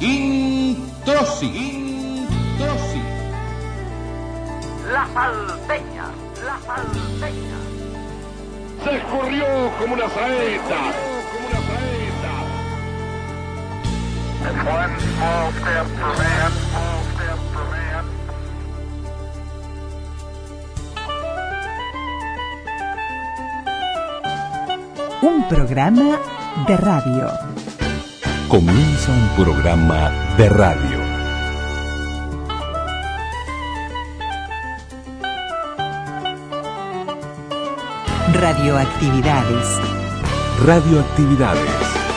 Introsi. Introsi. La salteña, la salteña. Se escurrió como una saeta. Como una saeta. One small step for man, small step for man. Un programa de radio. Comienza un programa de radio. Radioactividades. Radioactividades.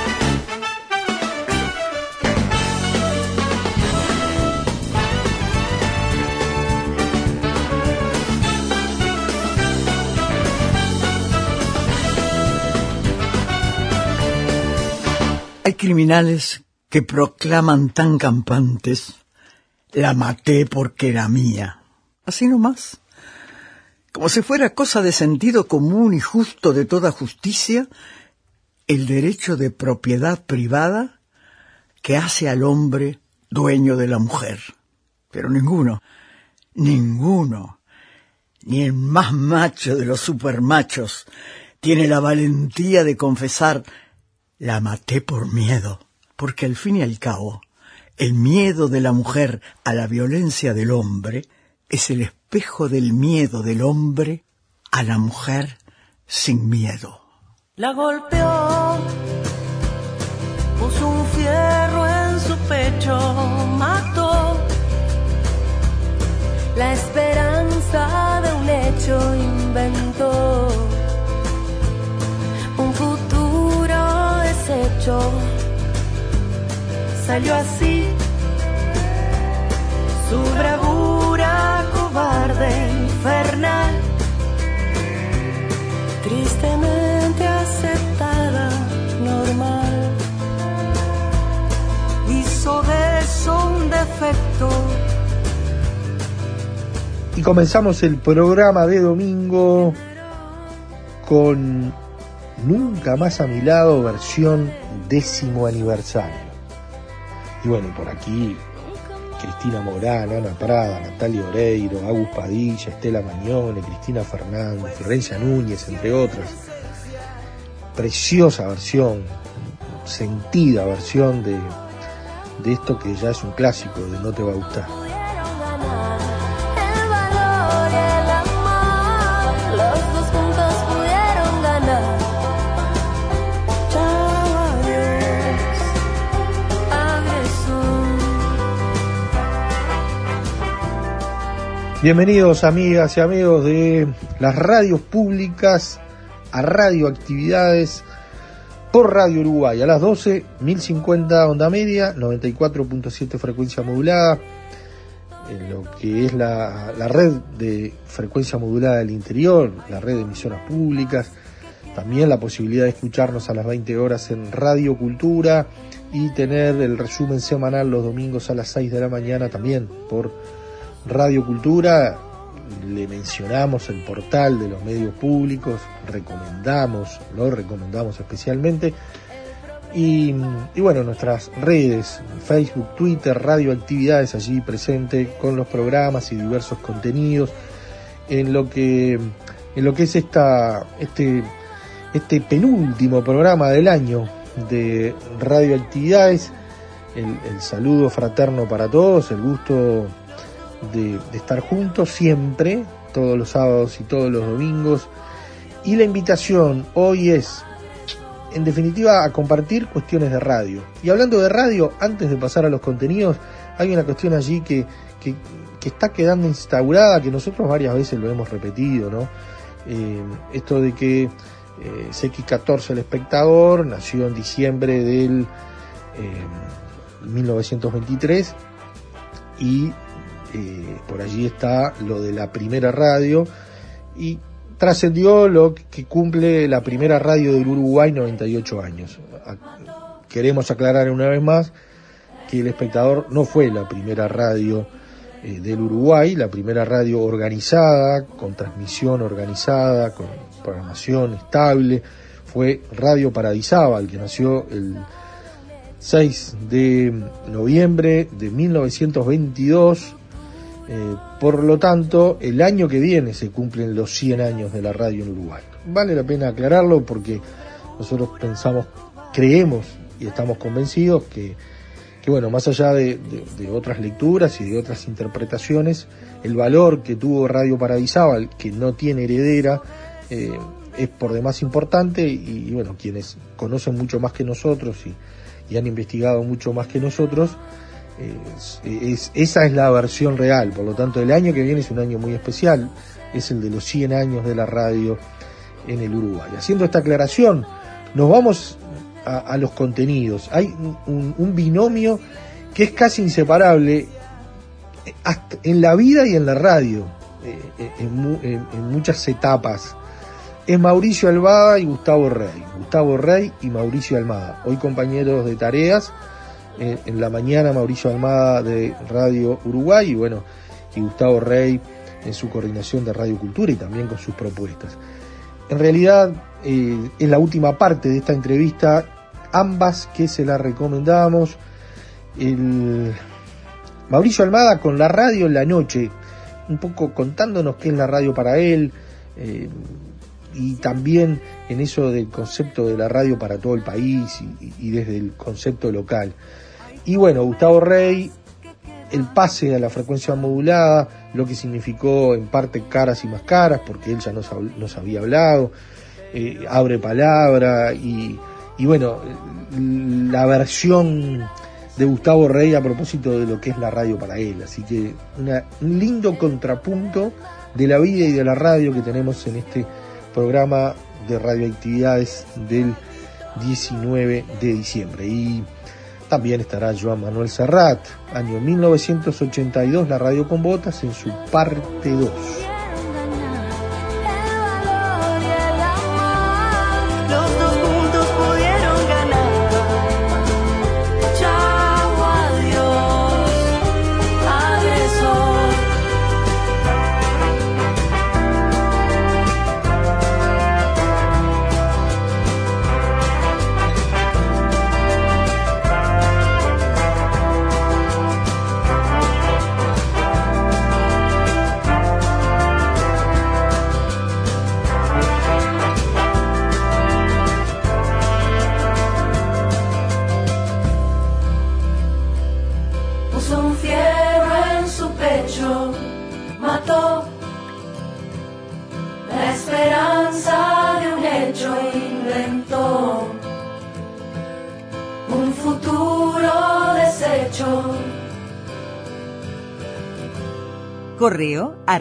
Hay criminales que proclaman tan campantes, la maté porque era mía. Así nomás. Como si fuera cosa de sentido común y justo de toda justicia, el derecho de propiedad privada que hace al hombre dueño de la mujer. Pero ninguno, ninguno, ni el más macho de los supermachos, tiene la valentía de confesar la maté por miedo, porque al fin y al cabo, el miedo de la mujer a la violencia del hombre es el espejo del miedo del hombre a la mujer sin miedo. La golpeó, puso un fierro en su pecho, mató la esperanza de un hecho, inventó Salió así, su bravura cobarde, infernal tristemente aceptada, normal. Hizo de eso un defecto. Y comenzamos el programa de domingo con Nunca más a mi lado, versión décimo aniversario. Y bueno, por aquí Cristina Morán, Ana Prada, Natalia Oreiro, Agus Padilla, Estela Mañone, Cristina Fernández, Florencia Núñez, entre otras. Preciosa versión, sentida versión de, de esto que ya es un clásico de No te va a gustar. Bienvenidos amigas y amigos de las radios públicas a radioactividades por Radio Uruguay. A las 12, 1050 onda media, 94.7 frecuencia modulada, en lo que es la, la red de frecuencia modulada del interior, la red de emisoras públicas, también la posibilidad de escucharnos a las 20 horas en Radio Cultura y tener el resumen semanal los domingos a las 6 de la mañana también por Radio Cultura, le mencionamos el portal de los medios públicos, recomendamos, lo recomendamos especialmente. Y, bueno, nuestras redes, Facebook, Twitter, radioactividades allí presente con los programas y diversos contenidos en lo que, en lo que es esta, este, este penúltimo programa del año de radioactividades. El, el saludo fraterno para todos, el gusto de, estar juntos siempre, todos los sábados y todos los domingos. Y la invitación hoy es, en definitiva, a compartir cuestiones de radio. Y hablando de radio, antes de pasar a los contenidos, hay una cuestión allí que, que, está quedando instaurada, que nosotros varias veces lo hemos repetido, ¿no? Eh, esto de que eh, CX14 El Espectador nació en diciembre del eh, 1923 y eh, por allí está lo de la primera radio y trascendió lo que cumple la primera radio del Uruguay 98 años. Queremos aclarar una vez más que el espectador no fue la primera radio eh, del Uruguay, la primera radio organizada, con transmisión organizada, con programación estable, fue Radio Paradisábal, que nació el 6 de noviembre de 1922. Eh, por lo tanto, el año que viene se cumplen los 100 años de la radio en Uruguay. Vale la pena aclararlo porque nosotros pensamos, creemos y estamos convencidos que, que bueno, más allá de, otras lecturas y de otras interpretaciones, el valor que tuvo Radio Paradisábal, que no tiene heredera, eh, es por demás importante y, y, bueno, quienes conocen mucho más que nosotros y, y han investigado mucho más que nosotros, es- es- esa es la versión real. Por lo tanto, el año que viene es un año muy especial, es el de los 100 años de la radio en el Uruguay. Haciendo esta aclaración, nos vamos a, los contenidos. Hay un- binomio que es casi inseparable en la vida y en la radio, eh, eh, en- en muchas etapas. Es Mauricio Almada y Gustavo Rey. Gustavo Rey y Mauricio Almada. Hoy compañeros de tareas. En la mañana Mauricio Almada de Radio Uruguay y bueno, y Gustavo Rey en su coordinación de Radio Cultura y también con sus propuestas. En realidad eh, es la última parte de esta entrevista, ambas que se la recomendamos. El Mauricio Almada con la radio en la noche, un poco contándonos qué es la radio para él, eh, y también en eso del concepto de la radio para todo el país y desde el concepto local. Y bueno, Gustavo Rey, el pase a la frecuencia modulada, lo que significó en parte caras y más caras, porque él ya nos, nos había hablado, eh, abre palabra y, y bueno, la versión de Gustavo Rey a propósito de lo que es la radio para él. Así que una- un lindo contrapunto de la vida y de la radio que tenemos en este programa de radioactividades del 19 de diciembre. Y también estará Joan Manuel Serrat, año 1982, la radio con botas en su parte 2.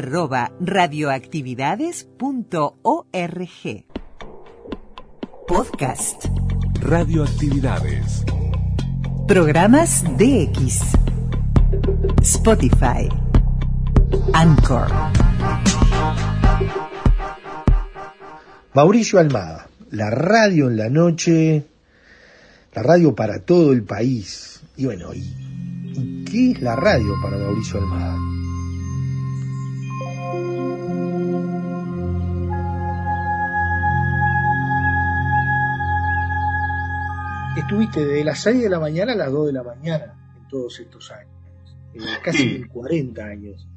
Arroba radioactividades.org. Podcast. Radioactividades. Programas DX. Spotify. Anchor. Mauricio Almada, la radio en la noche, la radio para todo el país. Y bueno, ¿y, y qué es la radio para Mauricio Almada? Estuviste de las 6 de la mañana a las 2 de la mañana en todos estos años, en casi Sí. 40 años.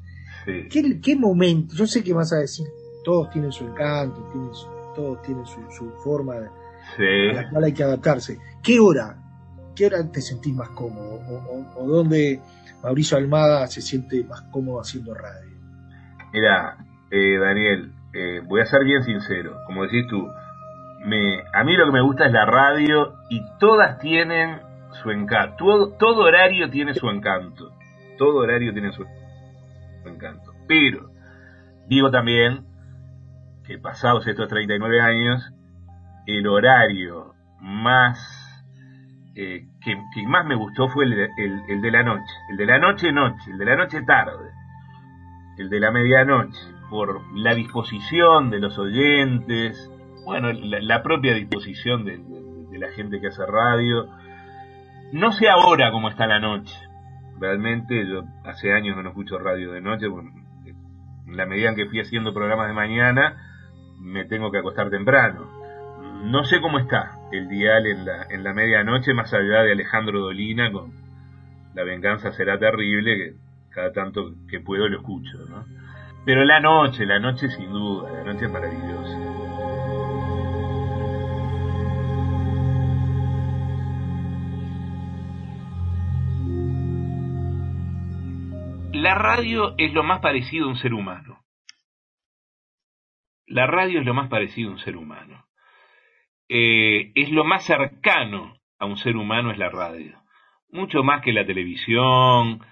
Sí. ¿Qué, qué momento? Yo sé que vas a decir, todos tienen su encanto, tienen su- todos tienen su, su forma de- Sí. a la cual hay que adaptarse. ¿Qué hora? ¿Qué hora te sentís más cómodo? ¿O, o- o dónde Mauricio Almada se siente más cómodo haciendo radio? Mira, eh, Daniel, eh, voy a ser bien sincero. Como decís tú, me, a mí lo que me gusta es la radio y todas tienen su encanto. Todo, todo horario tiene su encanto. Todo horario tiene su, encanto. Pero digo también que pasados estos 39 años, el horario más eh, que, más me gustó fue el- el de la noche. El de la noche noche, el de la noche tarde. el de la medianoche, por la disposición de los oyentes, bueno, la, propia disposición de, la gente que hace radio. No sé ahora cómo está la noche. Realmente yo hace años no escucho radio de noche. en la medida en que fui haciendo programas de mañana, me tengo que acostar temprano. No sé cómo está. el dial en la, en la medianoche, más allá de Alejandro Dolina con La venganza será terrible, que cada tanto que puedo lo escucho, ¿no? Pero la noche, la noche sin duda, la noche es maravillosa. La radio es lo más parecido a un ser humano. La radio es lo más parecido a un ser humano. Eh, es lo más cercano a un ser humano es la radio. Mucho más que la televisión,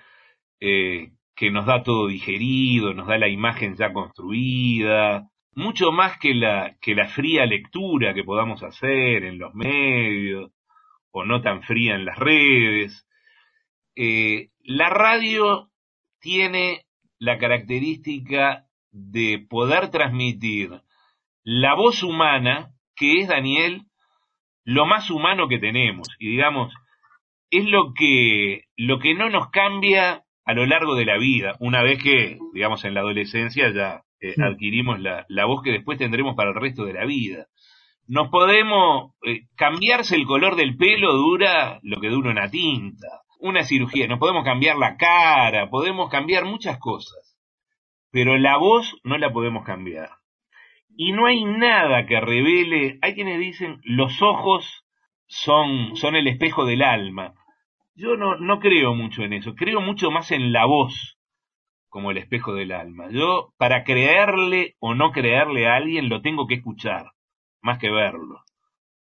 eh, que nos da todo digerido, nos da la imagen ya construida, mucho más que la, que la fría lectura que podamos hacer en los medios, o no tan fría en las redes. Eh, la radio tiene la característica de poder transmitir la voz humana, que es, Daniel, lo más humano que tenemos. Y digamos, es lo que, lo que no nos cambia a lo largo de la vida, una vez que, digamos, en la adolescencia ya eh, adquirimos la, la, voz que después tendremos para el resto de la vida. Nos podemos, eh, cambiarse el color del pelo dura lo que dura una tinta, una cirugía, nos podemos cambiar la cara, podemos cambiar muchas cosas, pero la voz no la podemos cambiar. Y no hay nada que revele, hay quienes dicen, los ojos son, son el espejo del alma. Yo no, no creo mucho en eso, creo mucho más en la voz como el espejo del alma. Yo, para creerle o no creerle a alguien, lo tengo que escuchar, más que verlo.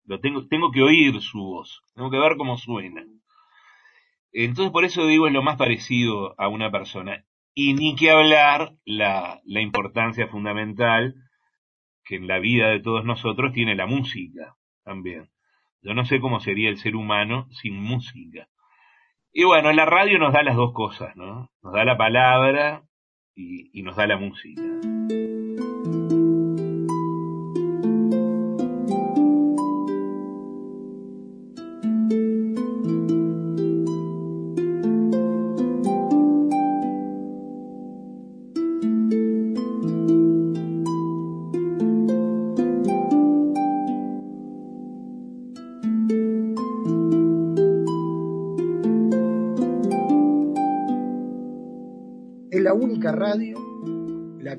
Lo tengo, tengo que oír su voz, tengo que ver cómo suena. Entonces, por eso digo, es lo más parecido a una persona. Y ni que hablar la, la importancia fundamental que en la vida de todos nosotros tiene la música también. Yo no sé cómo sería el ser humano sin música. Y bueno, la radio nos da las dos cosas, ¿no? Nos da la palabra y, y nos da la música.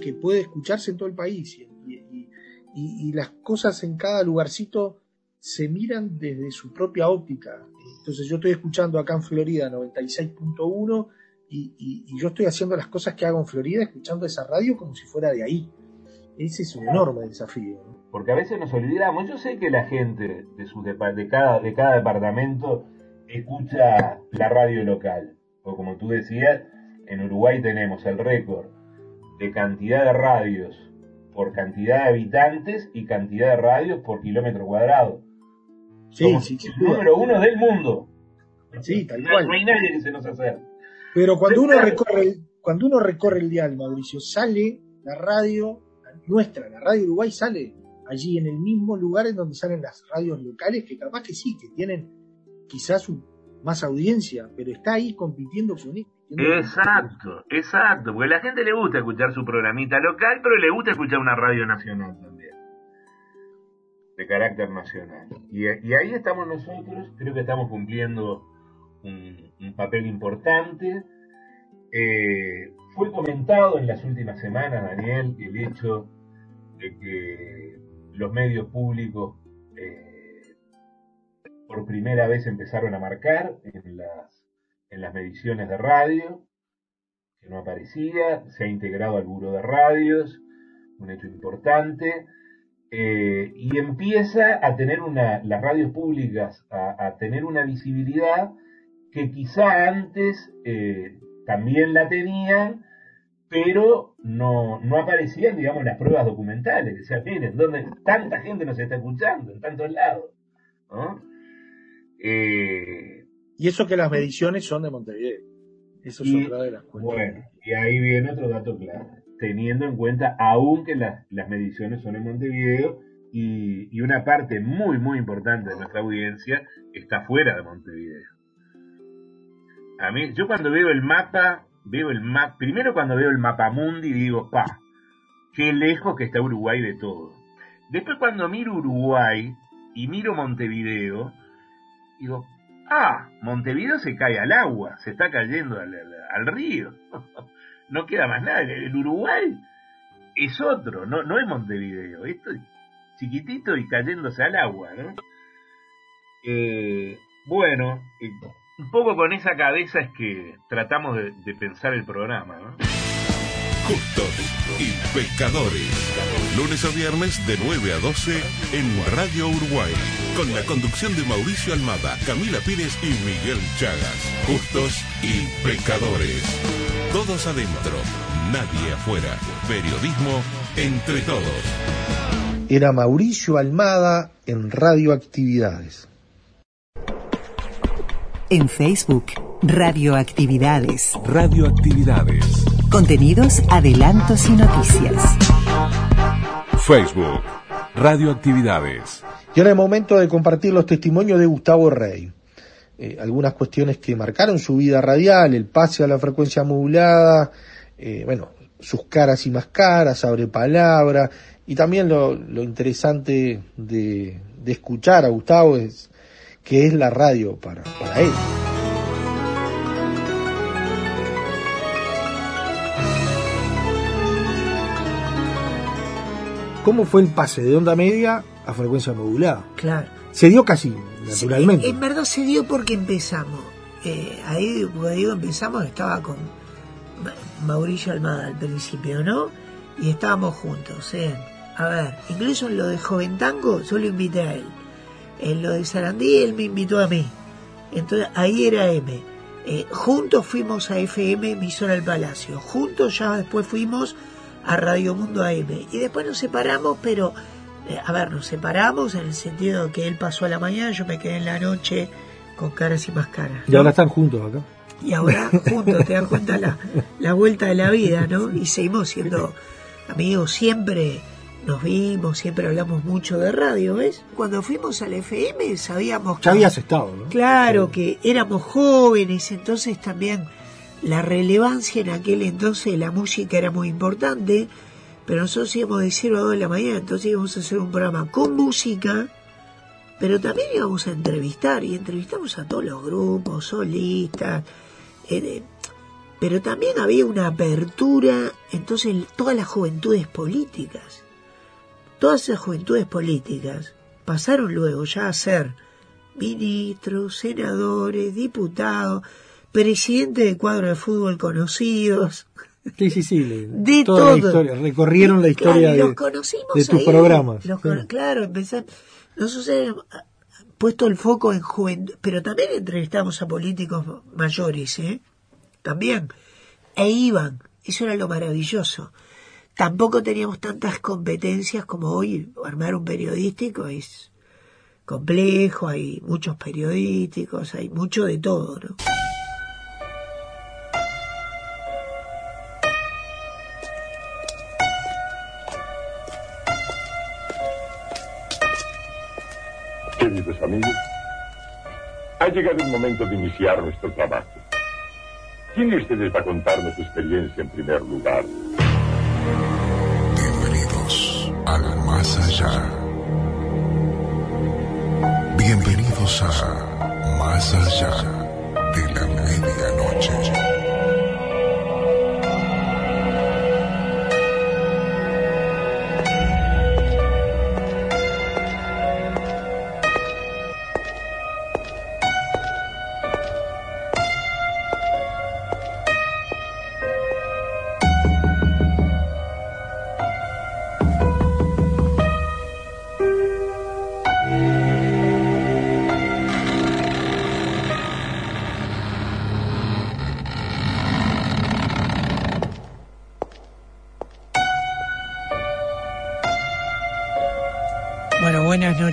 Que puede escucharse en todo el país y, y, y, y, las cosas en cada lugarcito se miran desde su propia óptica. Entonces yo estoy escuchando acá en Florida 96.1 y, yo estoy haciendo las cosas que hago en Florida escuchando esa radio como si fuera de ahí. Ese es un enorme desafío. Porque a veces nos olvidamos, yo sé que la gente de, de, cada, de cada departamento escucha la radio local, o como tú decías, en Uruguay tenemos el récord de cantidad de radios por cantidad de habitantes y cantidad de radios por kilómetro cuadrado. Sí, Somos sí, el número uno del mundo. Sí, tal no, cual. no hay nadie que se nos acerque. Pero cuando uno claro. recorre cuando uno recorre el dial, Mauricio, sale la radio nuestra, la radio Uruguay sale allí en el mismo lugar en donde salen las radios locales, que capaz que sí, que tienen quizás un- más audiencia, pero está ahí compitiendo con ellos. Exacto, exacto, porque a la gente le gusta escuchar su programita local, pero le gusta escuchar una radio nacional también, de carácter nacional. Y, ahí estamos nosotros, creo que estamos cumpliendo un, un papel importante. Eh, fue comentado en las últimas semanas, Daniel, el hecho de que los medios públicos eh, por primera vez empezaron a marcar en las, en las mediciones de radio, que no aparecía, se ha integrado al Buro de Radios, un hecho importante, eh, y empieza a tener una, las radios públicas a, tener una visibilidad que quizá antes eh, también la tenían, pero no, no aparecían, digamos, las pruebas documentales. O sea, miren, donde tanta gente nos está escuchando, en tantos lados. Eh, Y eso que las mediciones son de Montevideo. Eso es Y, otra de las cuentas. bueno, y ahí viene otro dato clave, teniendo en cuenta aún que las, las mediciones son en Montevideo y, y una parte muy, muy importante de nuestra audiencia está fuera de Montevideo. A mí, yo cuando veo el mapa, veo el mapa, primero cuando veo el mapa mundi digo, pa, qué lejos que está Uruguay de todo. Después cuando miro Uruguay, y miro Montevideo, digo, ah, Montevideo se cae al agua, se está cayendo al, río. no queda más nada. El Uruguay es otro, no, no es Montevideo. Esto es chiquitito y cayéndose al agua, ¿no? Eh, bueno, eh, un poco con esa cabeza es que tratamos de, de pensar el programa, ¿no? Justos y pecadores. Lunes a viernes de 9 a 12 en Radio Uruguay. Con la conducción de Mauricio Almada, Camila Pires y Miguel Chagas. Justos y pecadores. Todos adentro, nadie afuera. Periodismo entre todos. Era Mauricio Almada en Radioactividades. En Facebook, Radioactividades. Radioactividades. Contenidos, adelantos y noticias. Facebook. Radioactividades. Y ahora es momento de compartir los testimonios de Gustavo Rey. Eh, algunas cuestiones que marcaron su vida radial, el pase a la frecuencia modulada, eh, bueno, sus caras y más caras, abre palabra, y también lo, lo interesante de, de escuchar a Gustavo es que es la radio para, para él. ¿Cómo fue el pase de onda media a frecuencia modulada? Claro. Se dio casi Sí, naturalmente. en verdad se dio porque empezamos. Eh, ahí, cuando digo empezamos, estaba con Ma- Mauricio Almada al principio, ¿no? Y estábamos juntos, ¿eh? A ver, incluso en lo de Joven Tango, yo lo invité a él. En lo de Sarandí, él me invitó a mí. Entonces, ahí era M. Eh, juntos fuimos a FM, emisora del Palacio. Juntos ya después fuimos a Radio Mundo AM. Y después nos separamos, pero eh, a ver, nos separamos en el sentido que él pasó a la mañana, yo me quedé en la noche con caras y más caras. Y ahora están juntos acá. Y ahora juntos, te das cuenta la, la vuelta de la vida, ¿no? Y seguimos siendo amigos, siempre nos vimos, siempre hablamos mucho de radio, ¿ves? Cuando fuimos al FM sabíamos que... Ya habías estado, ¿no? Claro, que éramos jóvenes, entonces también la relevancia en aquel entonces de la música era muy importante, pero nosotros íbamos de 0 a 2 de la mañana, entonces íbamos a hacer un programa con música, pero también íbamos a entrevistar, y entrevistamos a todos los grupos, solistas, eh, pero también había una apertura, entonces todas las juventudes políticas, todas esas juventudes políticas pasaron luego ya a ser ministros, senadores, diputados, presidentes de cuadros de fútbol conocidos, Sí, sí, sí. de toda la todo. historia, recorrieron la historia Claro, de, los conocimos de tus ahí. programas. Los sí. Claro, empezar. Nosotros hemos puesto el foco en juventud, pero también entrevistamos a políticos mayores, ¿eh? También. E iban. Eso era lo maravilloso. Tampoco teníamos tantas competencias como hoy. Armar un periodístico es complejo, hay muchos periodísticos, hay mucho de todo, ¿no? Ha llegado el momento de iniciar nuestro trabajo. ¿Quién de ustedes va a contarnos su experiencia en primer lugar? Bienvenidos al más allá. Bienvenidos a Más allá de la medianoche.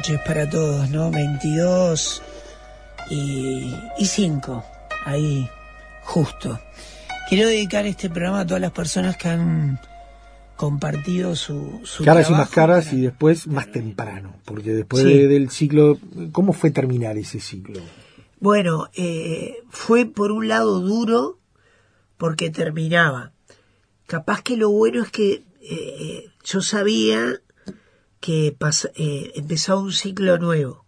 Noches para todos, ¿no? 22 y, y 5, ahí justo. Quiero dedicar este programa a todas las personas que han compartido su, su Caras y más caras para- y después más temprano, porque después Sí. de- del ciclo, ¿cómo fue terminar ese ciclo? Bueno, eh, fue por un lado duro porque terminaba. Capaz que lo bueno es que eh, yo sabía que pas- eh, empezaba un ciclo nuevo.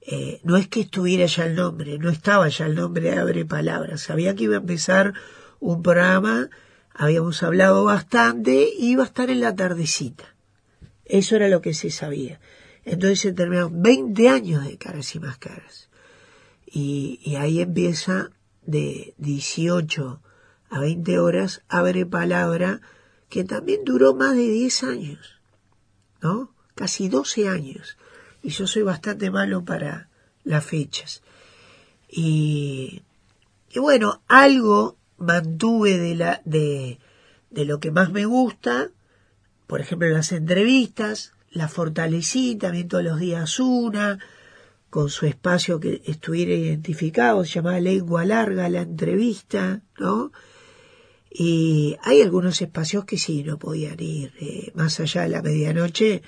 Eh, no es que estuviera ya el nombre, no estaba ya el nombre de Abre Palabras. Sabía que iba a empezar un programa, habíamos hablado bastante, iba a estar en la tardecita. Eso era lo que se sabía. Entonces se terminaron 20 años de caras y más caras. Y, y ahí empieza de 18 a 20 horas, abre palabra, que también duró más de 10 años, ¿no? Casi 12 años. Y yo soy bastante malo para las fechas. Y, y bueno, algo mantuve de, la, de, de lo que más me gusta, por ejemplo, las entrevistas, la fortalecí también todos los días una, con su espacio que estuviera identificado, se llamaba Lengua Larga, la entrevista, ¿no? Y hay algunos espacios que sí, no podían ir eh, más allá de la medianoche,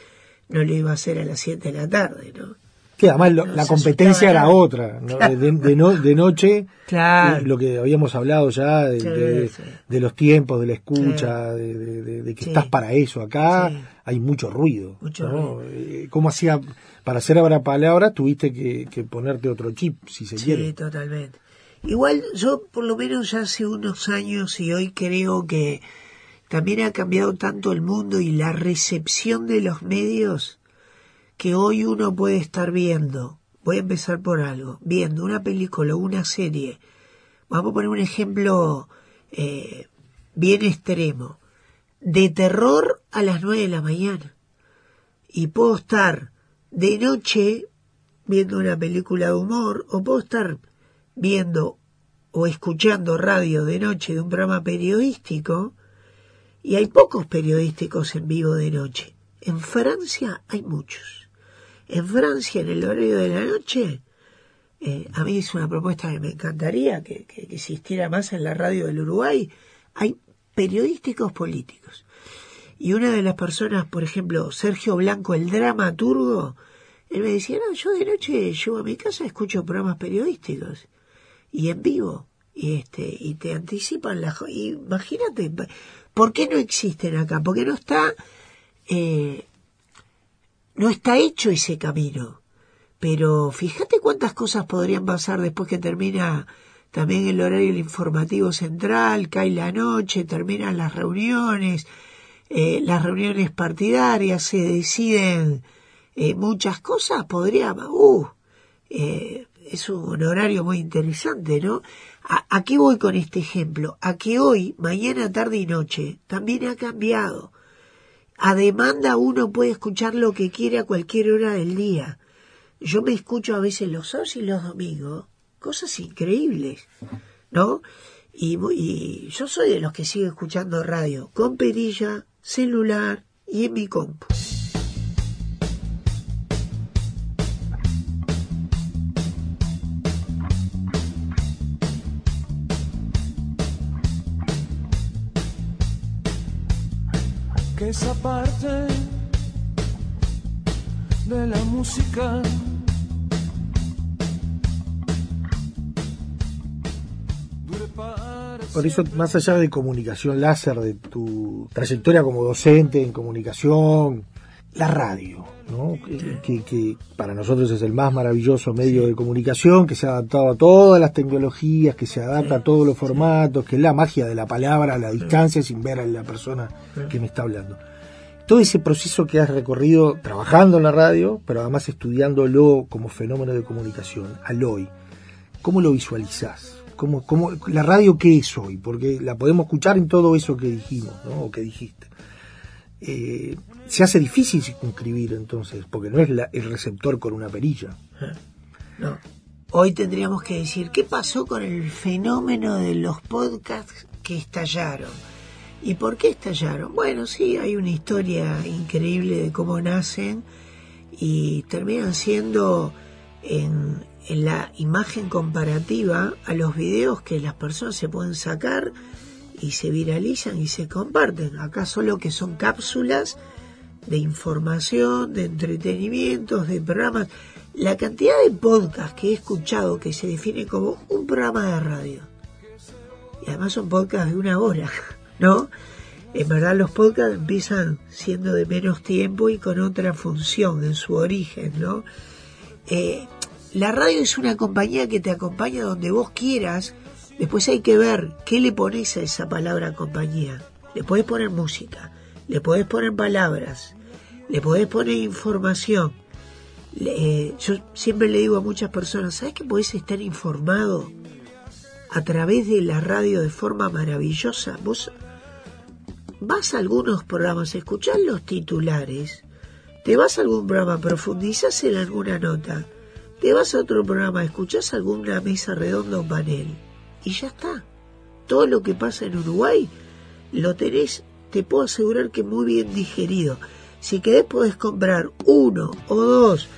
no lo iba a hacer a las 7 de la tarde, ¿no? Que además lo- la competencia era otra, ¿no? de, de no- de noche, Claro. eh, lo que habíamos hablado ya, de, Sí, sí. los tiempos, de la escucha, de, que Sí. estás para eso. Acá Sí. hay mucho ruido. Mucho ¿no? Eh, ¿Cómo hacía? Para hacer ahora palabra tuviste que, que ponerte otro chip, si se Sí, quiere. totalmente. Igual yo por lo menos hace unos años y hoy creo que también ha cambiado tanto el mundo y la recepción de los medios que hoy uno puede estar viendo, voy a empezar por algo, viendo una película o una serie, vamos a poner un ejemplo eh, bien extremo, de terror a las nueve de la mañana. Y puedo estar de noche viendo una película de humor o puedo estar viendo o escuchando radio de noche de un programa periodístico y hay pocos periodísticos en vivo de noche. En Francia hay muchos. En Francia, en el horario de la noche, eh, a mí es una propuesta que me encantaría que, que- existiera más en la radio del Uruguay. Hay periodísticos políticos. Y una de las personas, por ejemplo, Sergio Blanco, el dramaturgo, él me decía, no, yo de noche llego a mi casa, escucho programas periodísticos y en vivo y este y te anticipan la jo- y imagínate por qué no existen acá porque no está eh, no está hecho ese camino. Pero fíjate cuántas cosas podrían pasar después que termina también el horario del informativo central cae la noche terminan las reuniones eh, las reuniones partidarias se deciden eh, muchas cosas podría uh, eh, es un horario muy interesante, ¿no? ¿A, a qué voy con este ejemplo? A que hoy, mañana, tarde y noche, también ha cambiado. A demanda uno puede escuchar lo que quiere a cualquier hora del día. Yo me escucho a veces los sábados y los domingos, cosas increíbles, ¿no? Y, y yo soy de los que sigue escuchando radio, con perilla, celular y en mi compu. Esa parte de la música. Eso, más allá de comunicación láser, de tu trayectoria como docente en comunicación, la radio, ¿no? Que, para nosotros es el más maravilloso medio de comunicación, que se ha adaptado a todas las tecnologías, que se adapta a todos los formatos, que es la magia de la palabra a la distancia sin ver a la persona que me está hablando. Todo ese proceso que has recorrido trabajando en la radio, pero además estudiándolo como fenómeno de comunicación, al hoy, ¿cómo lo visualizás? ¿Cómo, cómo, ¿La radio qué es hoy? Porque la podemos escuchar en todo eso que dijimos, ¿no? o que dijiste. Eh, se hace difícil circunscribir entonces, porque no es la- el receptor con una perilla. No. Hoy tendríamos que decir, ¿qué pasó con el fenómeno de los podcasts que estallaron? ¿Y por qué estallaron? Bueno, sí, hay una historia increíble de cómo nacen y terminan siendo en, en la imagen comparativa a los videos que las personas se pueden sacar y se viralizan y se comparten. Acá solo que son cápsulas de información, de entretenimientos, de programas. La cantidad de podcasts que he escuchado que se define como un programa de radio. Y además son podcasts de una hora, ¿no? En verdad los podcasts empiezan siendo de menos tiempo y con otra función en su origen, ¿no? Eh, la radio es una compañía que te acompaña donde vos quieras. Después hay que ver qué le pones a esa palabra compañía. Le podés poner música, le podés poner palabras, le podés poner información. Eh, yo siempre le digo a muchas personas, ¿sabes que podés estar informado a través de la radio de forma maravillosa? Vos vas a algunos programas, escuchás los titulares, te vas a algún programa, profundizás en alguna nota, te vas a otro programa, escuchás alguna mesa redonda o panel, y ya está. Todo lo que pasa en Uruguay lo tenés, te puedo asegurar que muy bien digerido. Si querés podés comprar uno o dos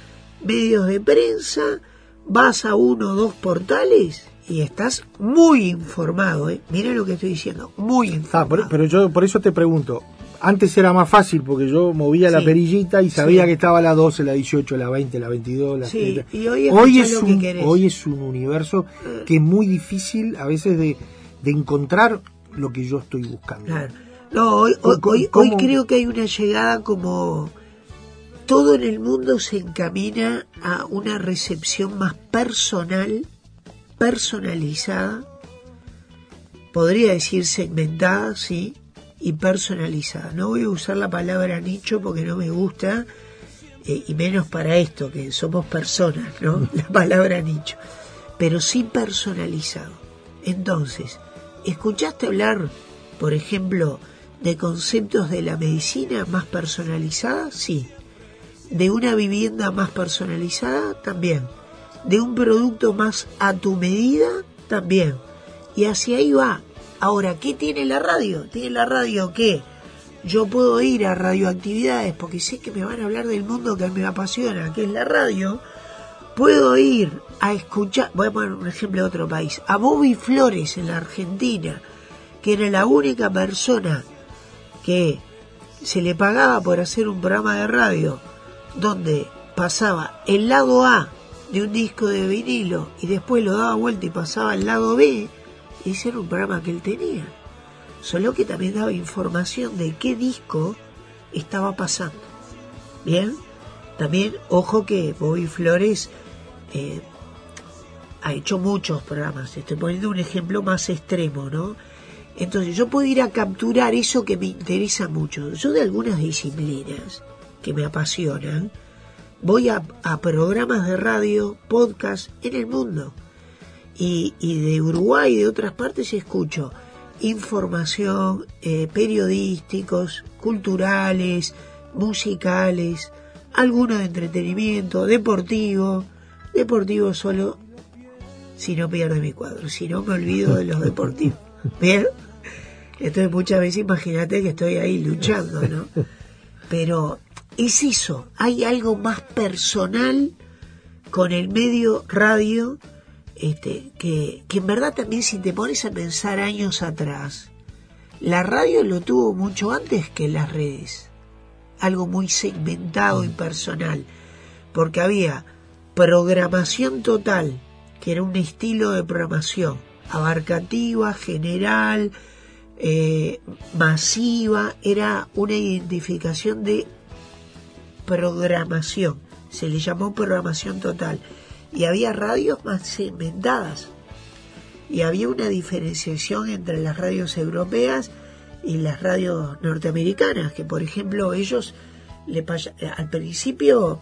medios de prensa, vas a uno o dos portales y estás muy informado, ¿eh? Mira lo que estoy diciendo, muy informado. Ah, por- pero yo por eso te pregunto. Antes era más fácil porque yo movía la perillita y sabía Sí. que estaba la 12, la 18, la 20, la 22, la Sí, 30. y hoy hoy es que un querés. hoy es un universo que es muy difícil a veces de, de encontrar lo que yo estoy buscando. Claro. No, hoy, hoy, ¿Cómo- hoy- cómo- hoy creo que hay una llegada como todo en el mundo se encamina a una recepción más personal, personalizada, podría decir segmentada, sí, y personalizada. No voy a usar la palabra nicho porque no me gusta, eh, y menos para esto, que somos personas, ¿no? La palabra nicho. Pero sí personalizado. Entonces, ¿escuchaste hablar, por ejemplo, de conceptos de la medicina más personalizada? Sí. ¿De una vivienda más personalizada? También. ¿De un producto más a tu medida? También. Y hacia ahí va. Ahora, ¿qué tiene la radio? Tiene la radio que yo puedo ir a radioactividades porque sé que me van a hablar del mundo que me apasiona, que es la radio. Puedo ir a escuchar, voy a poner un ejemplo de otro país, a Bobby Flores en la Argentina, que era la única persona que se le pagaba por hacer un programa de radio donde pasaba el lado A de un disco de vinilo y después lo daba vuelta y pasaba al lado B, ese era un programa que él tenía. Solo que también daba información de qué disco estaba pasando. Bien, también ojo que Bobby Flores eh, ha hecho muchos programas. Estoy poniendo un ejemplo más extremo, ¿no? Entonces yo puedo ir a capturar eso que me interesa mucho. Yo de algunas disciplinas que me apasionan, voy a, a programas de radio, podcast en el mundo. Y, y de Uruguay y de otras partes escucho información, eh, periodísticos, culturales, musicales, algunos de entretenimiento, deportivo, deportivo solo si no pierde mi cuadro, si no me olvido de los deportivos. ¿Bien? Entonces muchas veces imagínate que estoy ahí luchando, ¿no? Pero es eso, hay algo más personal con el medio radio, este, que, que en verdad también si te pones a pensar años atrás, la radio lo tuvo mucho antes que las redes, algo muy segmentado y personal, porque había programación total, que era un estilo de programación, abarcativa, general, eh, masiva, era una identificación de programación, se le llamó programación total, y había radios más segmentadas, y había una diferenciación entre las radios europeas y las radios norteamericanas, que por ejemplo ellos le al principio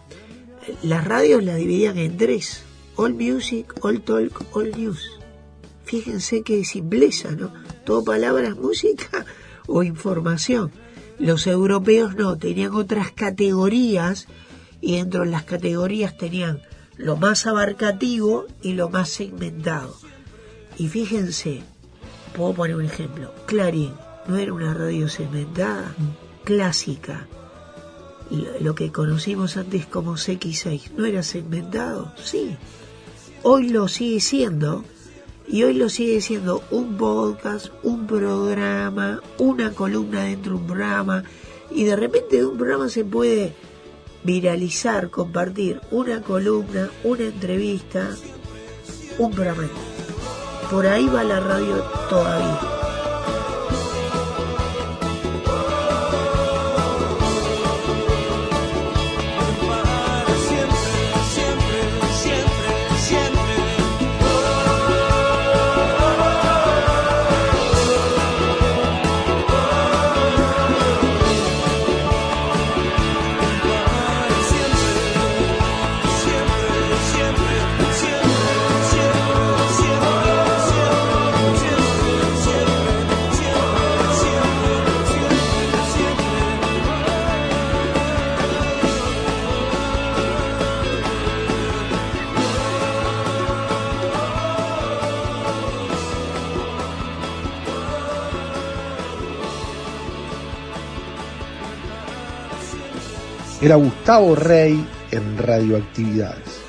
las radios las dividían en tres, All Music, All Talk, All News. Fíjense qué simpleza, ¿no? Todo palabras, música o información. Los europeos no, tenían otras categorías y dentro de las categorías tenían lo más abarcativo y lo más segmentado. Y fíjense, puedo poner un ejemplo. Clarín no era una radio segmentada, clásica. Lo, lo que conocimos antes como CX6 no era segmentado, sí. Hoy lo sigue siendo y hoy lo sigue siendo un podcast, un programa, una columna dentro de un programa y de repente de un programa se puede viralizar, compartir una columna, una entrevista, un programa. Por ahí va la radio todavía. Era Gustavo Rey en Radioactividades.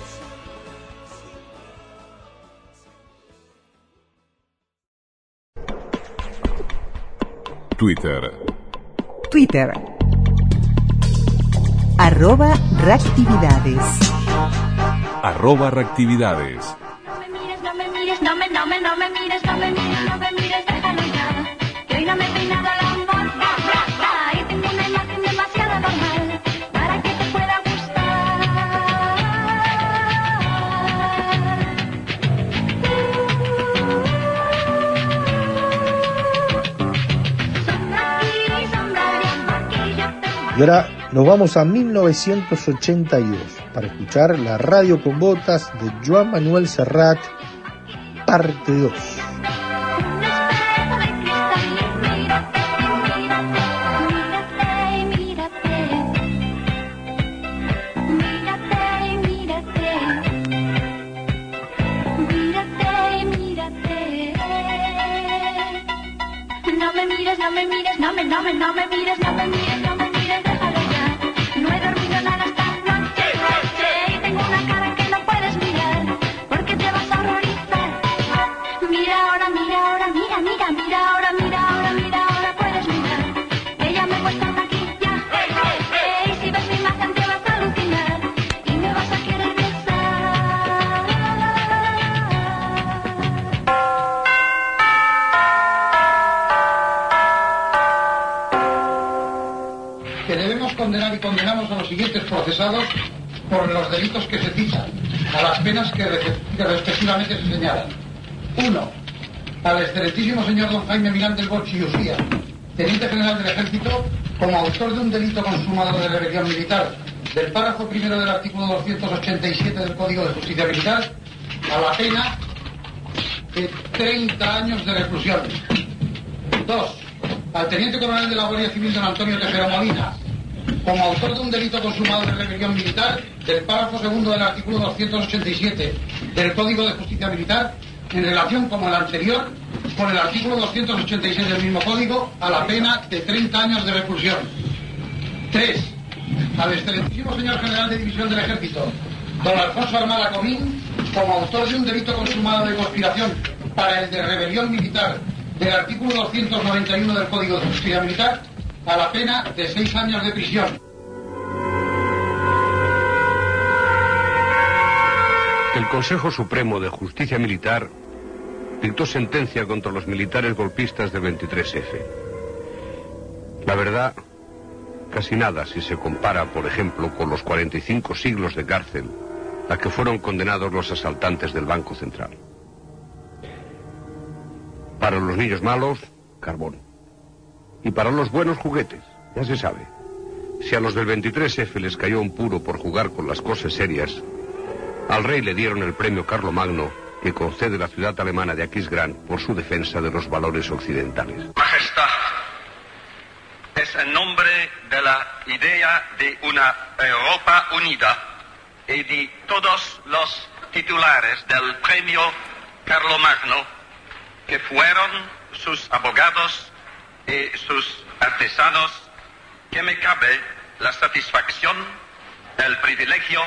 Twitter. Twitter. Arroba reactividades. Arroba reactividades. No me mires, no me mires, no me, no me, no me mires, no me mires, no me mires, déjalo ya. Que hoy no me he peinado la Ahora nos vamos a 1982 para escuchar la radio con botas de Joan Manuel Serrat, parte 2. Excelentísimo señor don Jaime Milán del Bosch y Usía, teniente general del ejército, como autor de un delito consumado de rebelión militar, del párrafo primero del artículo 287 del Código de Justicia Militar, a la pena de 30 años de reclusión. Dos, al teniente coronel de la Guardia Civil don Antonio Tejero Molina, como autor de un delito consumado de rebelión militar, del párrafo segundo del artículo 287 del Código de Justicia Militar, en relación como el anterior, con el artículo 286 del mismo código, a la pena de 30 años de reclusión. Tres, al excelentísimo señor general de división del ejército, don Alfonso Armada Comín, como autor de un delito consumado de conspiración para el de rebelión militar del artículo 291 del Código de Justicia Militar, a la pena de seis años de prisión. El Consejo Supremo de Justicia Militar dictó sentencia contra los militares golpistas del 23F. La verdad, casi nada si se compara, por ejemplo, con los 45 siglos de cárcel a que fueron condenados los asaltantes del Banco Central. Para los niños malos, carbón. Y para los buenos juguetes, ya se sabe. Si a los del 23F les cayó un puro por jugar con las cosas serias, al rey le dieron el premio Carlomagno que concede la ciudad alemana de Aquisgrán por su defensa de los valores occidentales. Majestad, es en nombre de la idea de una Europa unida y de todos los titulares del premio Carlomagno, que fueron sus abogados y sus artesanos, que me cabe la satisfacción, el privilegio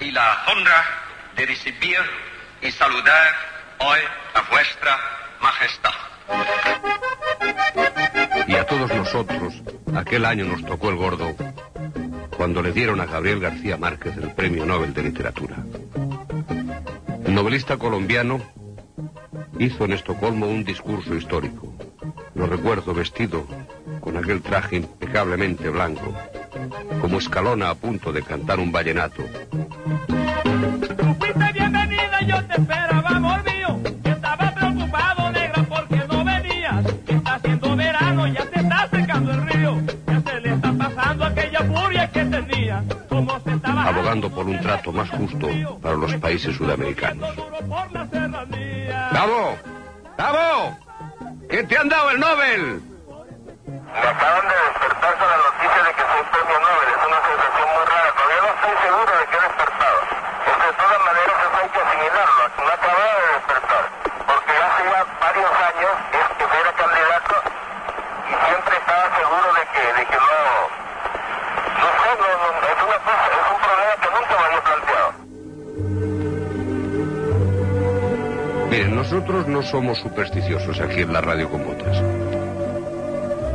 y la honra de recibir y saludar hoy a vuestra majestad. Y a todos nosotros, aquel año nos tocó el gordo cuando le dieron a Gabriel García Márquez el Premio Nobel de Literatura. El novelista colombiano hizo en Estocolmo un discurso histórico. Lo recuerdo vestido con aquel traje impecablemente blanco, como escalona a punto de cantar un vallenato. Fuiste bienvenida, yo te esperaba, amor mío. Yo estaba preocupado, negra, porque no venías. Está haciendo verano, ya se está secando el río. Ya se le está pasando aquella furia que tenía. Como se estaba abogando por un trato más justo para los países sudamericanos. ¡Bravo! ¡Bravo! ¿Qué te han dado el Nobel? Me acaban de despertar con la noticia de que soy premio Nobel. Es una sensación muy rara. Todavía no estoy seguro de que he despertado. Pero de todas maneras hay que asimilarlo, no acababa de despertar, porque hace ya varios años es que era candidato y siempre estaba seguro de que, de que no, no sé, es una cosa, es un problema que nunca me había planteado. Miren, nosotros no somos supersticiosos aquí en la radio con botas.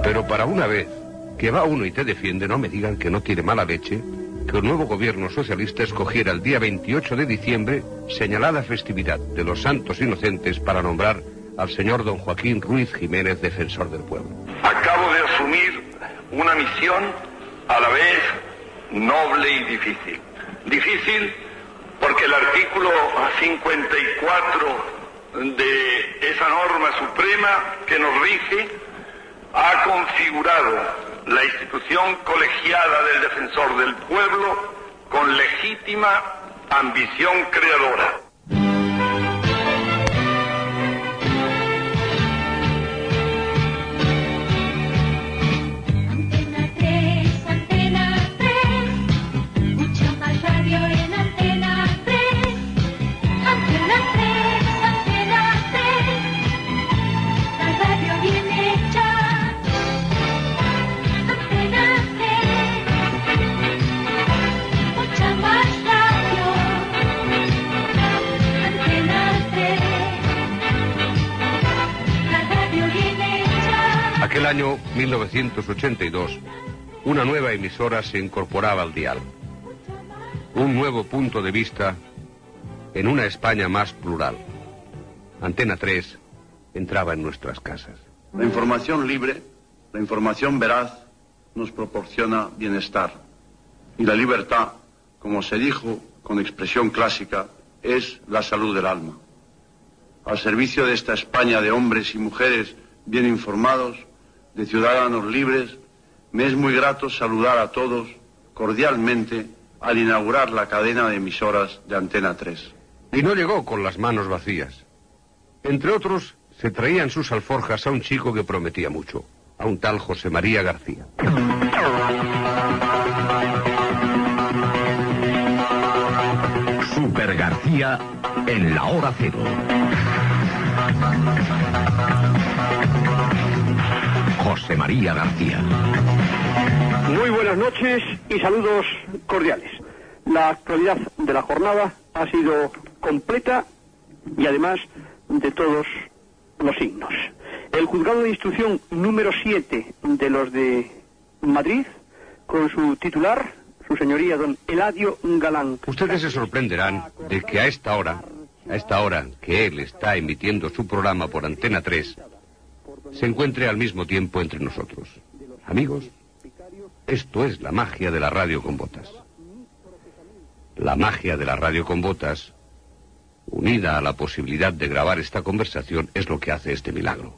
Pero para una vez que va uno y te defiende, no me digan que no tiene mala leche que el nuevo gobierno socialista escogiera el día 28 de diciembre señalada festividad de los santos inocentes para nombrar al señor don Joaquín Ruiz Jiménez, defensor del pueblo. Acabo de asumir una misión a la vez noble y difícil. Difícil porque el artículo 54 de esa norma suprema que nos rige ha configurado la institución colegiada del defensor del pueblo con legítima ambición creadora. Año 1982, una nueva emisora se incorporaba al dial. Un nuevo punto de vista en una España más plural. Antena 3 entraba en nuestras casas. La información libre, la información veraz, nos proporciona bienestar. Y la libertad, como se dijo con expresión clásica, es la salud del alma. Al servicio de esta España de hombres y mujeres bien informados, de ciudadanos libres, me es muy grato saludar a todos cordialmente al inaugurar la cadena de emisoras de Antena 3. Y no llegó con las manos vacías. Entre otros, se traía en sus alforjas a un chico que prometía mucho, a un tal José María García. Super García en la hora cero. José María García. Muy buenas noches y saludos cordiales. La actualidad de la jornada ha sido completa y además de todos los signos. El juzgado de instrucción número 7 de los de Madrid, con su titular, su señoría don Eladio Galán. Ustedes se sorprenderán de que a esta hora, a esta hora que él está emitiendo su programa por Antena 3, se encuentre al mismo tiempo entre nosotros. Amigos, esto es la magia de la radio con botas. La magia de la radio con botas, unida a la posibilidad de grabar esta conversación, es lo que hace este milagro.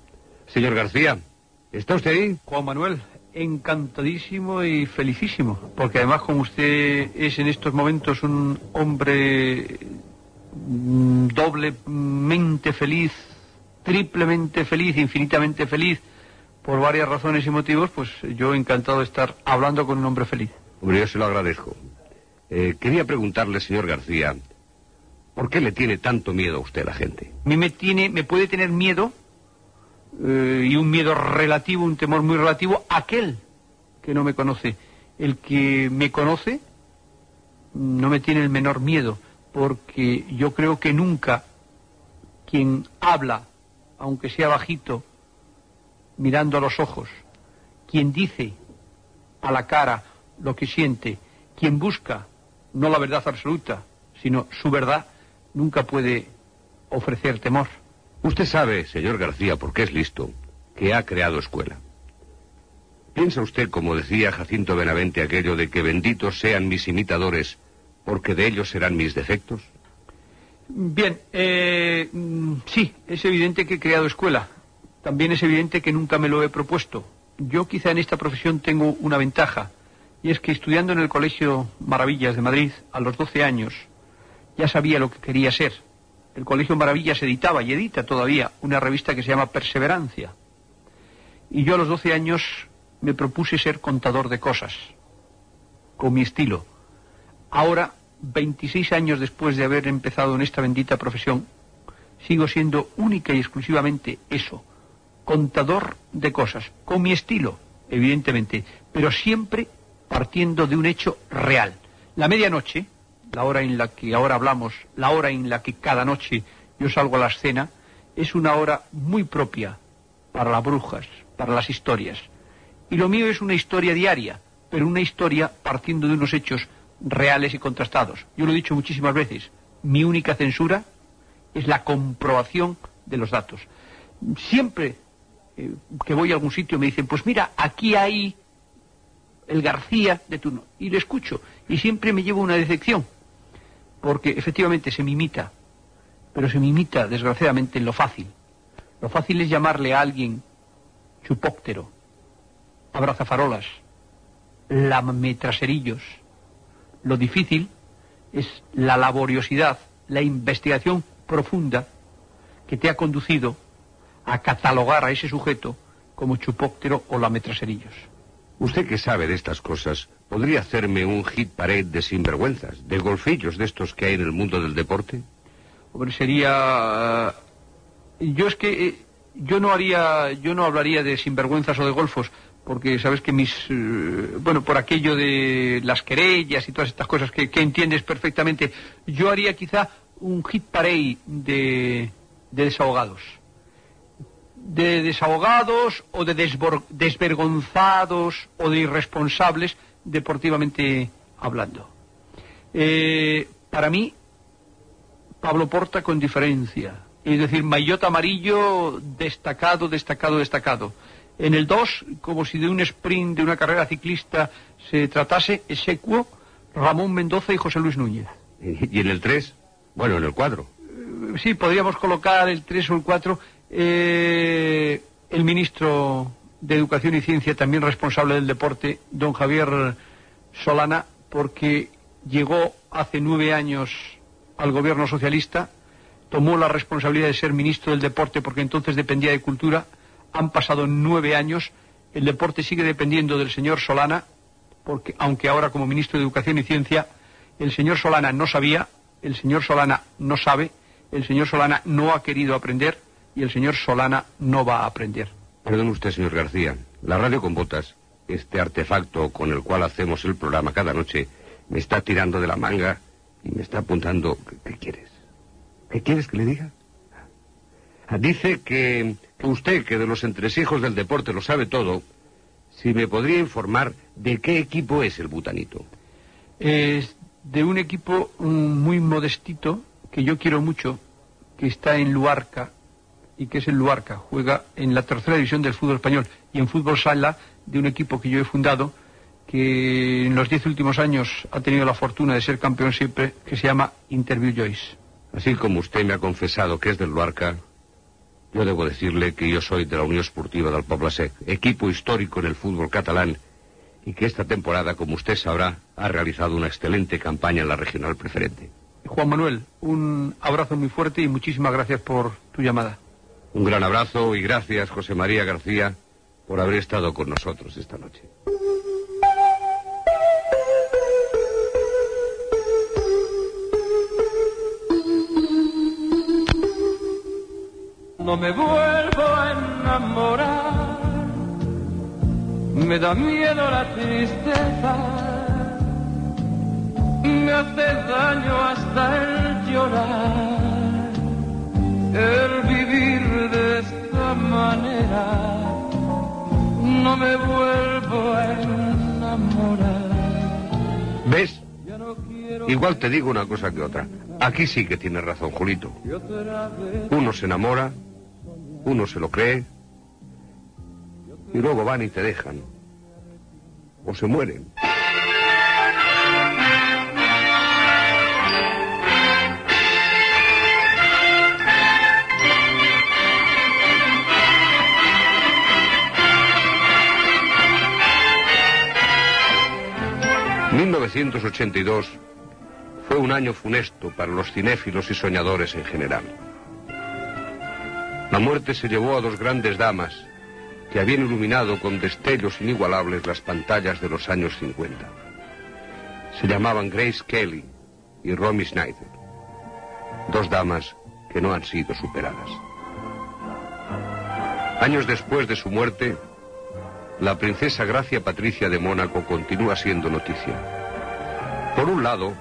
Señor García, ¿está usted ahí? Juan Manuel, encantadísimo y felicísimo, porque además como usted es en estos momentos un hombre mm, doblemente feliz, triplemente feliz, infinitamente feliz, por varias razones y motivos, pues yo encantado de estar hablando con un hombre feliz. Hombre, yo se lo agradezco. Eh, quería preguntarle, señor García, ¿por qué le tiene tanto miedo a usted la gente? A mí me tiene, me puede tener miedo eh, y un miedo relativo, un temor muy relativo, aquel que no me conoce. El que me conoce no me tiene el menor miedo, porque yo creo que nunca quien habla, aunque sea bajito, mirando a los ojos, quien dice a la cara lo que siente, quien busca no la verdad absoluta, sino su verdad, nunca puede ofrecer temor. Usted sabe, señor García, porque es listo, que ha creado escuela. ¿Piensa usted, como decía Jacinto Benavente, aquello de que benditos sean mis imitadores, porque de ellos serán mis defectos? Bien, eh, mm, sí, es evidente que he creado escuela. También es evidente que nunca me lo he propuesto. Yo quizá en esta profesión tengo una ventaja, y es que estudiando en el Colegio Maravillas de Madrid a los 12 años, ya sabía lo que quería ser. El Colegio Maravillas editaba y edita todavía una revista que se llama Perseverancia. Y yo a los 12 años me propuse ser contador de cosas, con mi estilo. Ahora, 26 años después de haber empezado en esta bendita profesión, sigo siendo única y exclusivamente eso, contador de cosas, con mi estilo, evidentemente, pero siempre partiendo de un hecho real. La medianoche, la hora en la que ahora hablamos, la hora en la que cada noche yo salgo a la escena, es una hora muy propia para las brujas, para las historias. Y lo mío es una historia diaria, pero una historia partiendo de unos hechos reales y contrastados. Yo lo he dicho muchísimas veces, mi única censura es la comprobación de los datos. Siempre eh, que voy a algún sitio me dicen, pues mira, aquí hay el García de turno. Y lo escucho. Y siempre me llevo una decepción. Porque efectivamente se me imita. Pero se me imita, desgraciadamente, en lo fácil. Lo fácil es llamarle a alguien chupóptero, abrazafarolas, lametraserillos. Lo difícil es la laboriosidad, la investigación profunda que te ha conducido a catalogar a ese sujeto como chupóptero o lametraserillos. Usted que sabe de estas cosas, ¿podría hacerme un hit parade de sinvergüenzas, de golfillos de estos que hay en el mundo del deporte? Hombre, sería... eh, Yo es que eh, yo no haría, yo no hablaría de sinvergüenzas o de golfos, porque sabes que mis, eh, bueno, por aquello de las querellas y todas estas cosas que, que entiendes perfectamente, yo haría quizá un hit parade de, de desahogados. De desahogados o de desvergonzados o de irresponsables deportivamente hablando. Eh, para mí, Pablo Porta con diferencia. Es decir, Maillot amarillo destacado, destacado, destacado. En el 2, como si de un sprint de una carrera ciclista se tratase, execuo Ramón Mendoza y José Luis Núñez. ¿Y en el 3? Bueno, en el 4. Eh, Sí, podríamos colocar el 3 o el 4. eh, el ministro de Educación y Ciencia, también responsable del deporte, don Javier Solana, porque llegó hace nueve años al gobierno socialista, tomó la responsabilidad de ser ministro del deporte porque entonces dependía de cultura, han pasado nueve años, el deporte sigue dependiendo del señor Solana, porque aunque ahora como ministro de Educación y Ciencia, el señor Solana no sabía, el señor Solana no sabe, el señor Solana no ha querido aprender y el señor Solana no va a aprender. Perdón usted, señor García. La radio con botas, este artefacto con el cual hacemos el programa cada noche, me está tirando de la manga y me está apuntando. ¿Qué, quieres? ¿Qué quieres que le diga? Dice que usted, que de los entresijos del deporte lo sabe todo, si me podría informar de qué equipo es el butanito. Es de un equipo mm, muy modestito que yo quiero mucho, que está en Luarca y que es el Luarca. Juega en la tercera división del fútbol español y en fútbol sala de un equipo que yo he fundado que en los diez últimos años ha tenido la fortuna de ser campeón siempre, que se llama Interview Joyce. Así como usted me ha confesado que es del Luarca, yo debo decirle que yo soy de la Unión Esportiva del Poble Sec, equipo histórico en el fútbol catalán, y que esta temporada, como usted sabrá, ha realizado una excelente campaña en la regional preferente. Juan Manuel, un abrazo muy fuerte y muchísimas gracias por tu llamada. Un gran abrazo y gracias, José María García, por haber estado con nosotros esta noche. No me vuelvo a enamorar, me da miedo la tristeza, me hace daño hasta el llorar, el vivir de esta manera, no me vuelvo a enamorar. ¿Ves? Igual te digo una cosa que otra. Aquí sí que tienes razón, Julito. Uno se enamora, uno se lo cree, y luego van y te dejan. O se mueren. ...1982 fue un año funesto para los cinéfilos y soñadores en general. La muerte se llevó a dos grandes damas que habían iluminado con destellos inigualables las pantallas de los años 50. Se llamaban Grace Kelly y Romy Schneider. Dos damas que no han sido superadas. Años después de su muerte, la princesa Gracia Patricia de Mónaco continúa siendo noticia. Por un lado,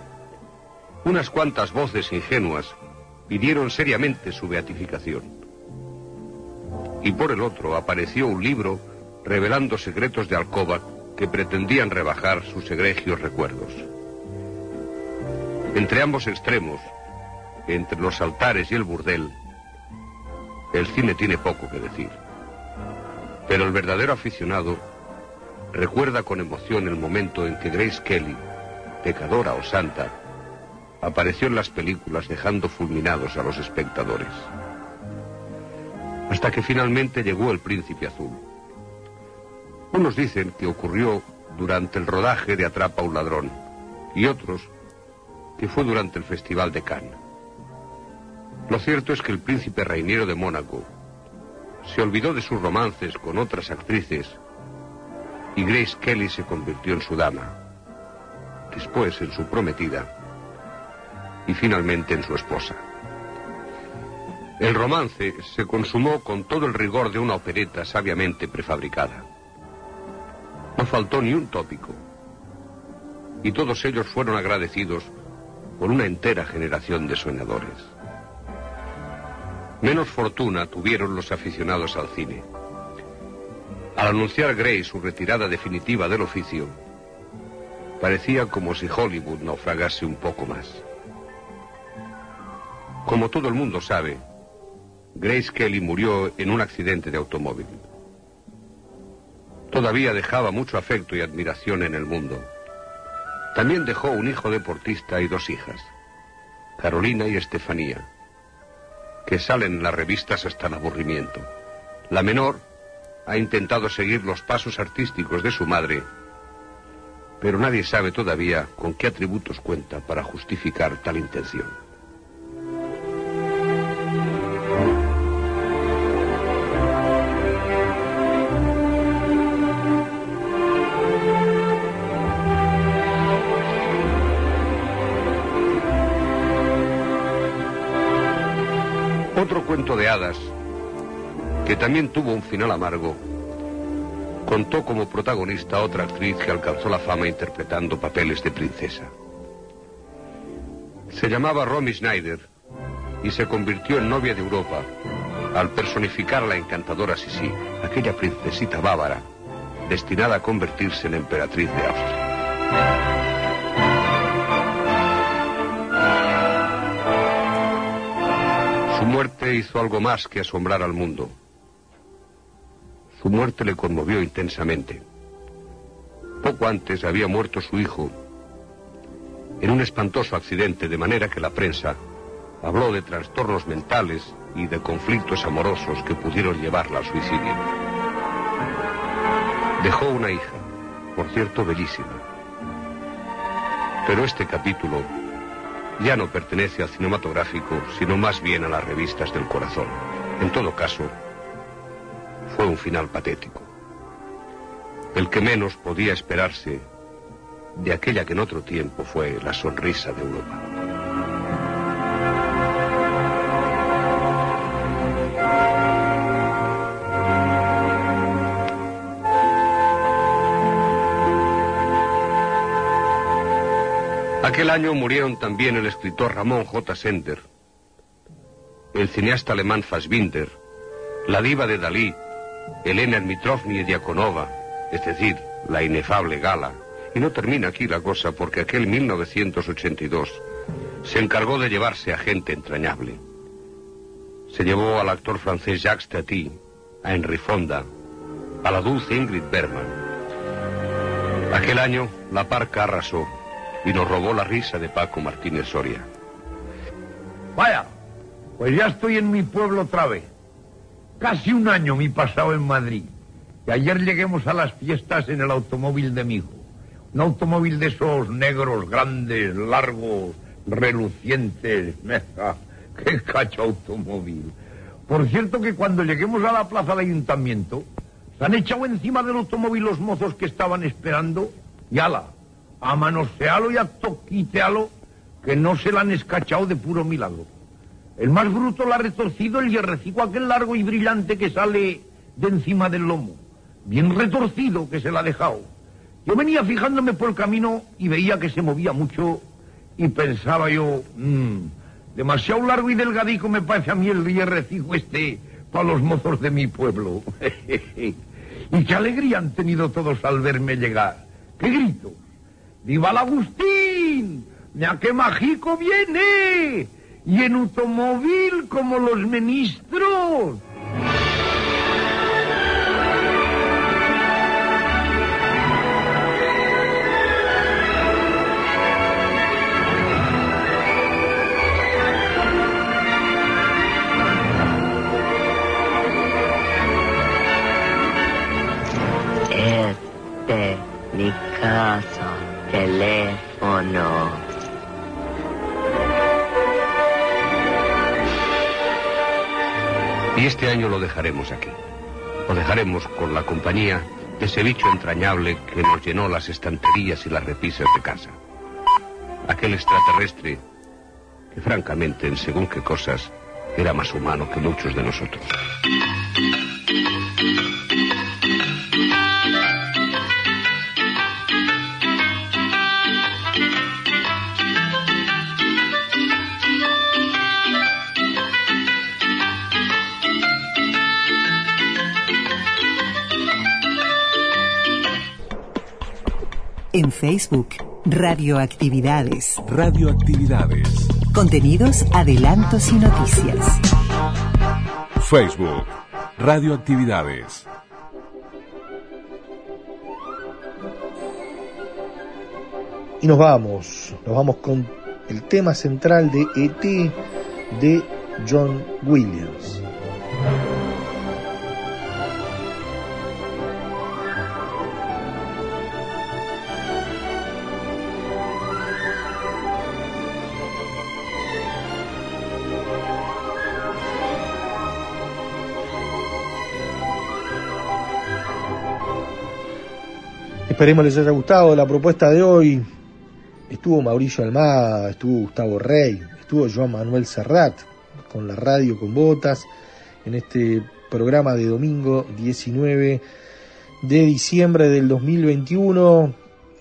unas cuantas voces ingenuas pidieron seriamente su beatificación. Y por el otro apareció un libro revelando secretos de alcoba que pretendían rebajar sus egregios recuerdos. Entre ambos extremos, entre los altares y el burdel, el cine tiene poco que decir. Pero el verdadero aficionado recuerda con emoción el momento en que Grace Kelly, pecadora o santa, apareció en las películas dejando fulminados a los espectadores. Hasta que finalmente llegó el príncipe azul. Unos dicen que ocurrió durante el rodaje de Atrapa a un ladrón y otros que fue durante el Festival de Cannes. Lo cierto es que el príncipe Reiniero de Mónaco se olvidó de sus romances con otras actrices y Grace Kelly se convirtió en su dama, después en su prometida y finalmente en su esposa. El romance se consumó con todo el rigor de una opereta sabiamente prefabricada. No faltó ni un tópico. Y todos ellos fueron agradecidos por una entera generación de soñadores. Menos fortuna tuvieron los aficionados al cine. Al anunciar Gray su retirada definitiva del oficio, parecía como si Hollywood naufragase un poco más. Como todo el mundo sabe, Grace Kelly murió en un accidente de automóvil. Todavía dejaba mucho afecto y admiración en el mundo. También dejó un hijo deportista y dos hijas, Carolina y Estefanía, que salen en las revistas hasta el aburrimiento. La menor ha intentado seguir los pasos artísticos de su madre, pero nadie sabe todavía con qué atributos cuenta para justificar tal intención. Otro cuento de hadas, que también tuvo un final amargo, contó como protagonista a otra actriz que alcanzó la fama interpretando papeles de princesa. Se llamaba Romy Schneider y se convirtió en novia de Europa al personificar a la encantadora Sisi, aquella princesita bávara destinada a convertirse en emperatriz de Austria. Su muerte hizo algo más que asombrar al mundo. Su muerte le conmovió intensamente. Poco antes había muerto su hijo en un espantoso accidente, de manera que la prensa habló de trastornos mentales y de conflictos amorosos que pudieron llevarla al suicidio. Dejó una hija, por cierto, bellísima. Pero este capítulo ya no pertenece al cinematográfico, sino más bien a las revistas del corazón. En todo caso, fue un final patético. El que menos podía esperarse de aquella que en otro tiempo fue la sonrisa de Europa. Aquel año murieron también el escritor Ramón J. Sender, el cineasta alemán Fassbinder, la diva de Dalí, Elena Dmitrovny Diakonova, es decir, la inefable Gala. Y no termina aquí la cosa porque aquel 1982 se encargó de llevarse a gente entrañable. Se llevó al actor francés Jacques Tati, a Henry Fonda, a la dulce Ingrid Bergman. Aquel año la parca arrasó y nos robó la risa de Paco Martínez Soria. Vaya, pues ya estoy en mi pueblo otra vez. Casi un año mi pasado en Madrid. Y ayer lleguemos a las fiestas en el automóvil de mi hijo. Un automóvil de esos negros, grandes, largos, relucientes. ¡Qué cacho automóvil! Por cierto que cuando lleguemos a la plaza del ayuntamiento, se han echado encima del automóvil los mozos que estaban esperando y ala, a manosealo y a toquitealo, que no se la han escachado de puro milagro. El más bruto la ha retorcido el hierrecico aquel largo y brillante que sale de encima del lomo. Bien retorcido que se la ha dejado. Yo venía fijándome por el camino y veía que se movía mucho y pensaba yo, "Mm, Demasiado largo y delgadico me parece a mí el recibo este para los mozos de mi pueblo. y qué alegría han tenido todos al verme llegar. ¡Qué grito! ¡Viva el Agustín! ¡Ya qué mágico viene! Y en automóvil como los ministros. Y este año lo dejaremos aquí. Lo dejaremos con la compañía de ese bicho entrañable que nos llenó las estanterías y las repisas de casa. Aquel extraterrestre que francamente en según qué cosas era más humano que muchos de nosotros. Facebook, Radioactividades. Radioactividades. Contenidos, adelantos y noticias. Facebook. Radioactividades. Y nos vamos, nos vamos con el tema central de ET de John Williams. Esperemos les haya gustado la propuesta de hoy. Estuvo Mauricio Almada, estuvo Gustavo Rey, estuvo Joan Manuel Serrat con la radio con botas en este programa de domingo 19 de diciembre del 2021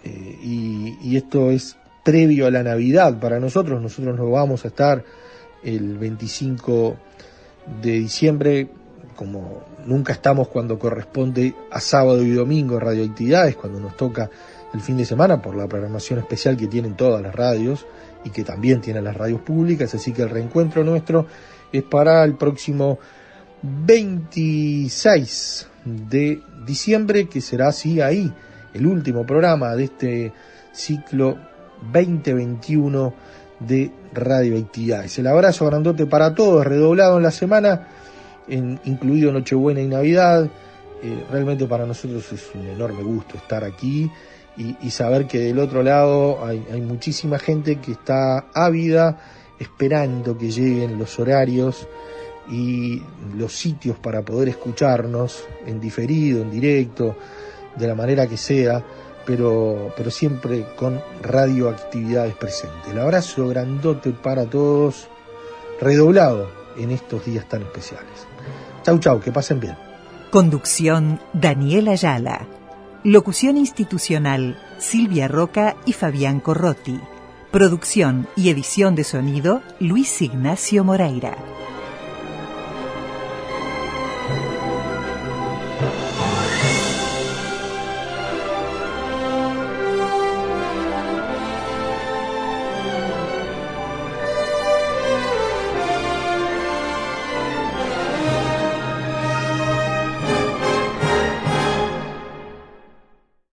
eh, y, y esto es previo a la Navidad para nosotros. Nosotros nos vamos a estar el 25 de diciembre como nunca estamos cuando corresponde a sábado y domingo radioactividades, cuando nos toca el fin de semana por la programación especial que tienen todas las radios y que también tienen las radios públicas, así que el reencuentro nuestro es para el próximo 26 de diciembre, que será así ahí, el último programa de este ciclo 2021 de radioactividades. El abrazo grandote para todos, redoblado en la semana en, incluido Nochebuena y Navidad. Eh, realmente para nosotros es un enorme gusto estar aquí y, saber que del otro lado hay, hay, muchísima gente que está ávida, esperando que lleguen los horarios y los sitios para poder escucharnos en diferido, en directo, de la manera que sea, pero, pero siempre con radioactividades presentes. El abrazo grandote para todos, redoblado en estos días tan especiales. Chau, chau, que pasen bien. Conducción Daniela Ayala. Locución institucional Silvia Roca y Fabián Corrotti. Producción y edición de sonido Luis Ignacio Moreira.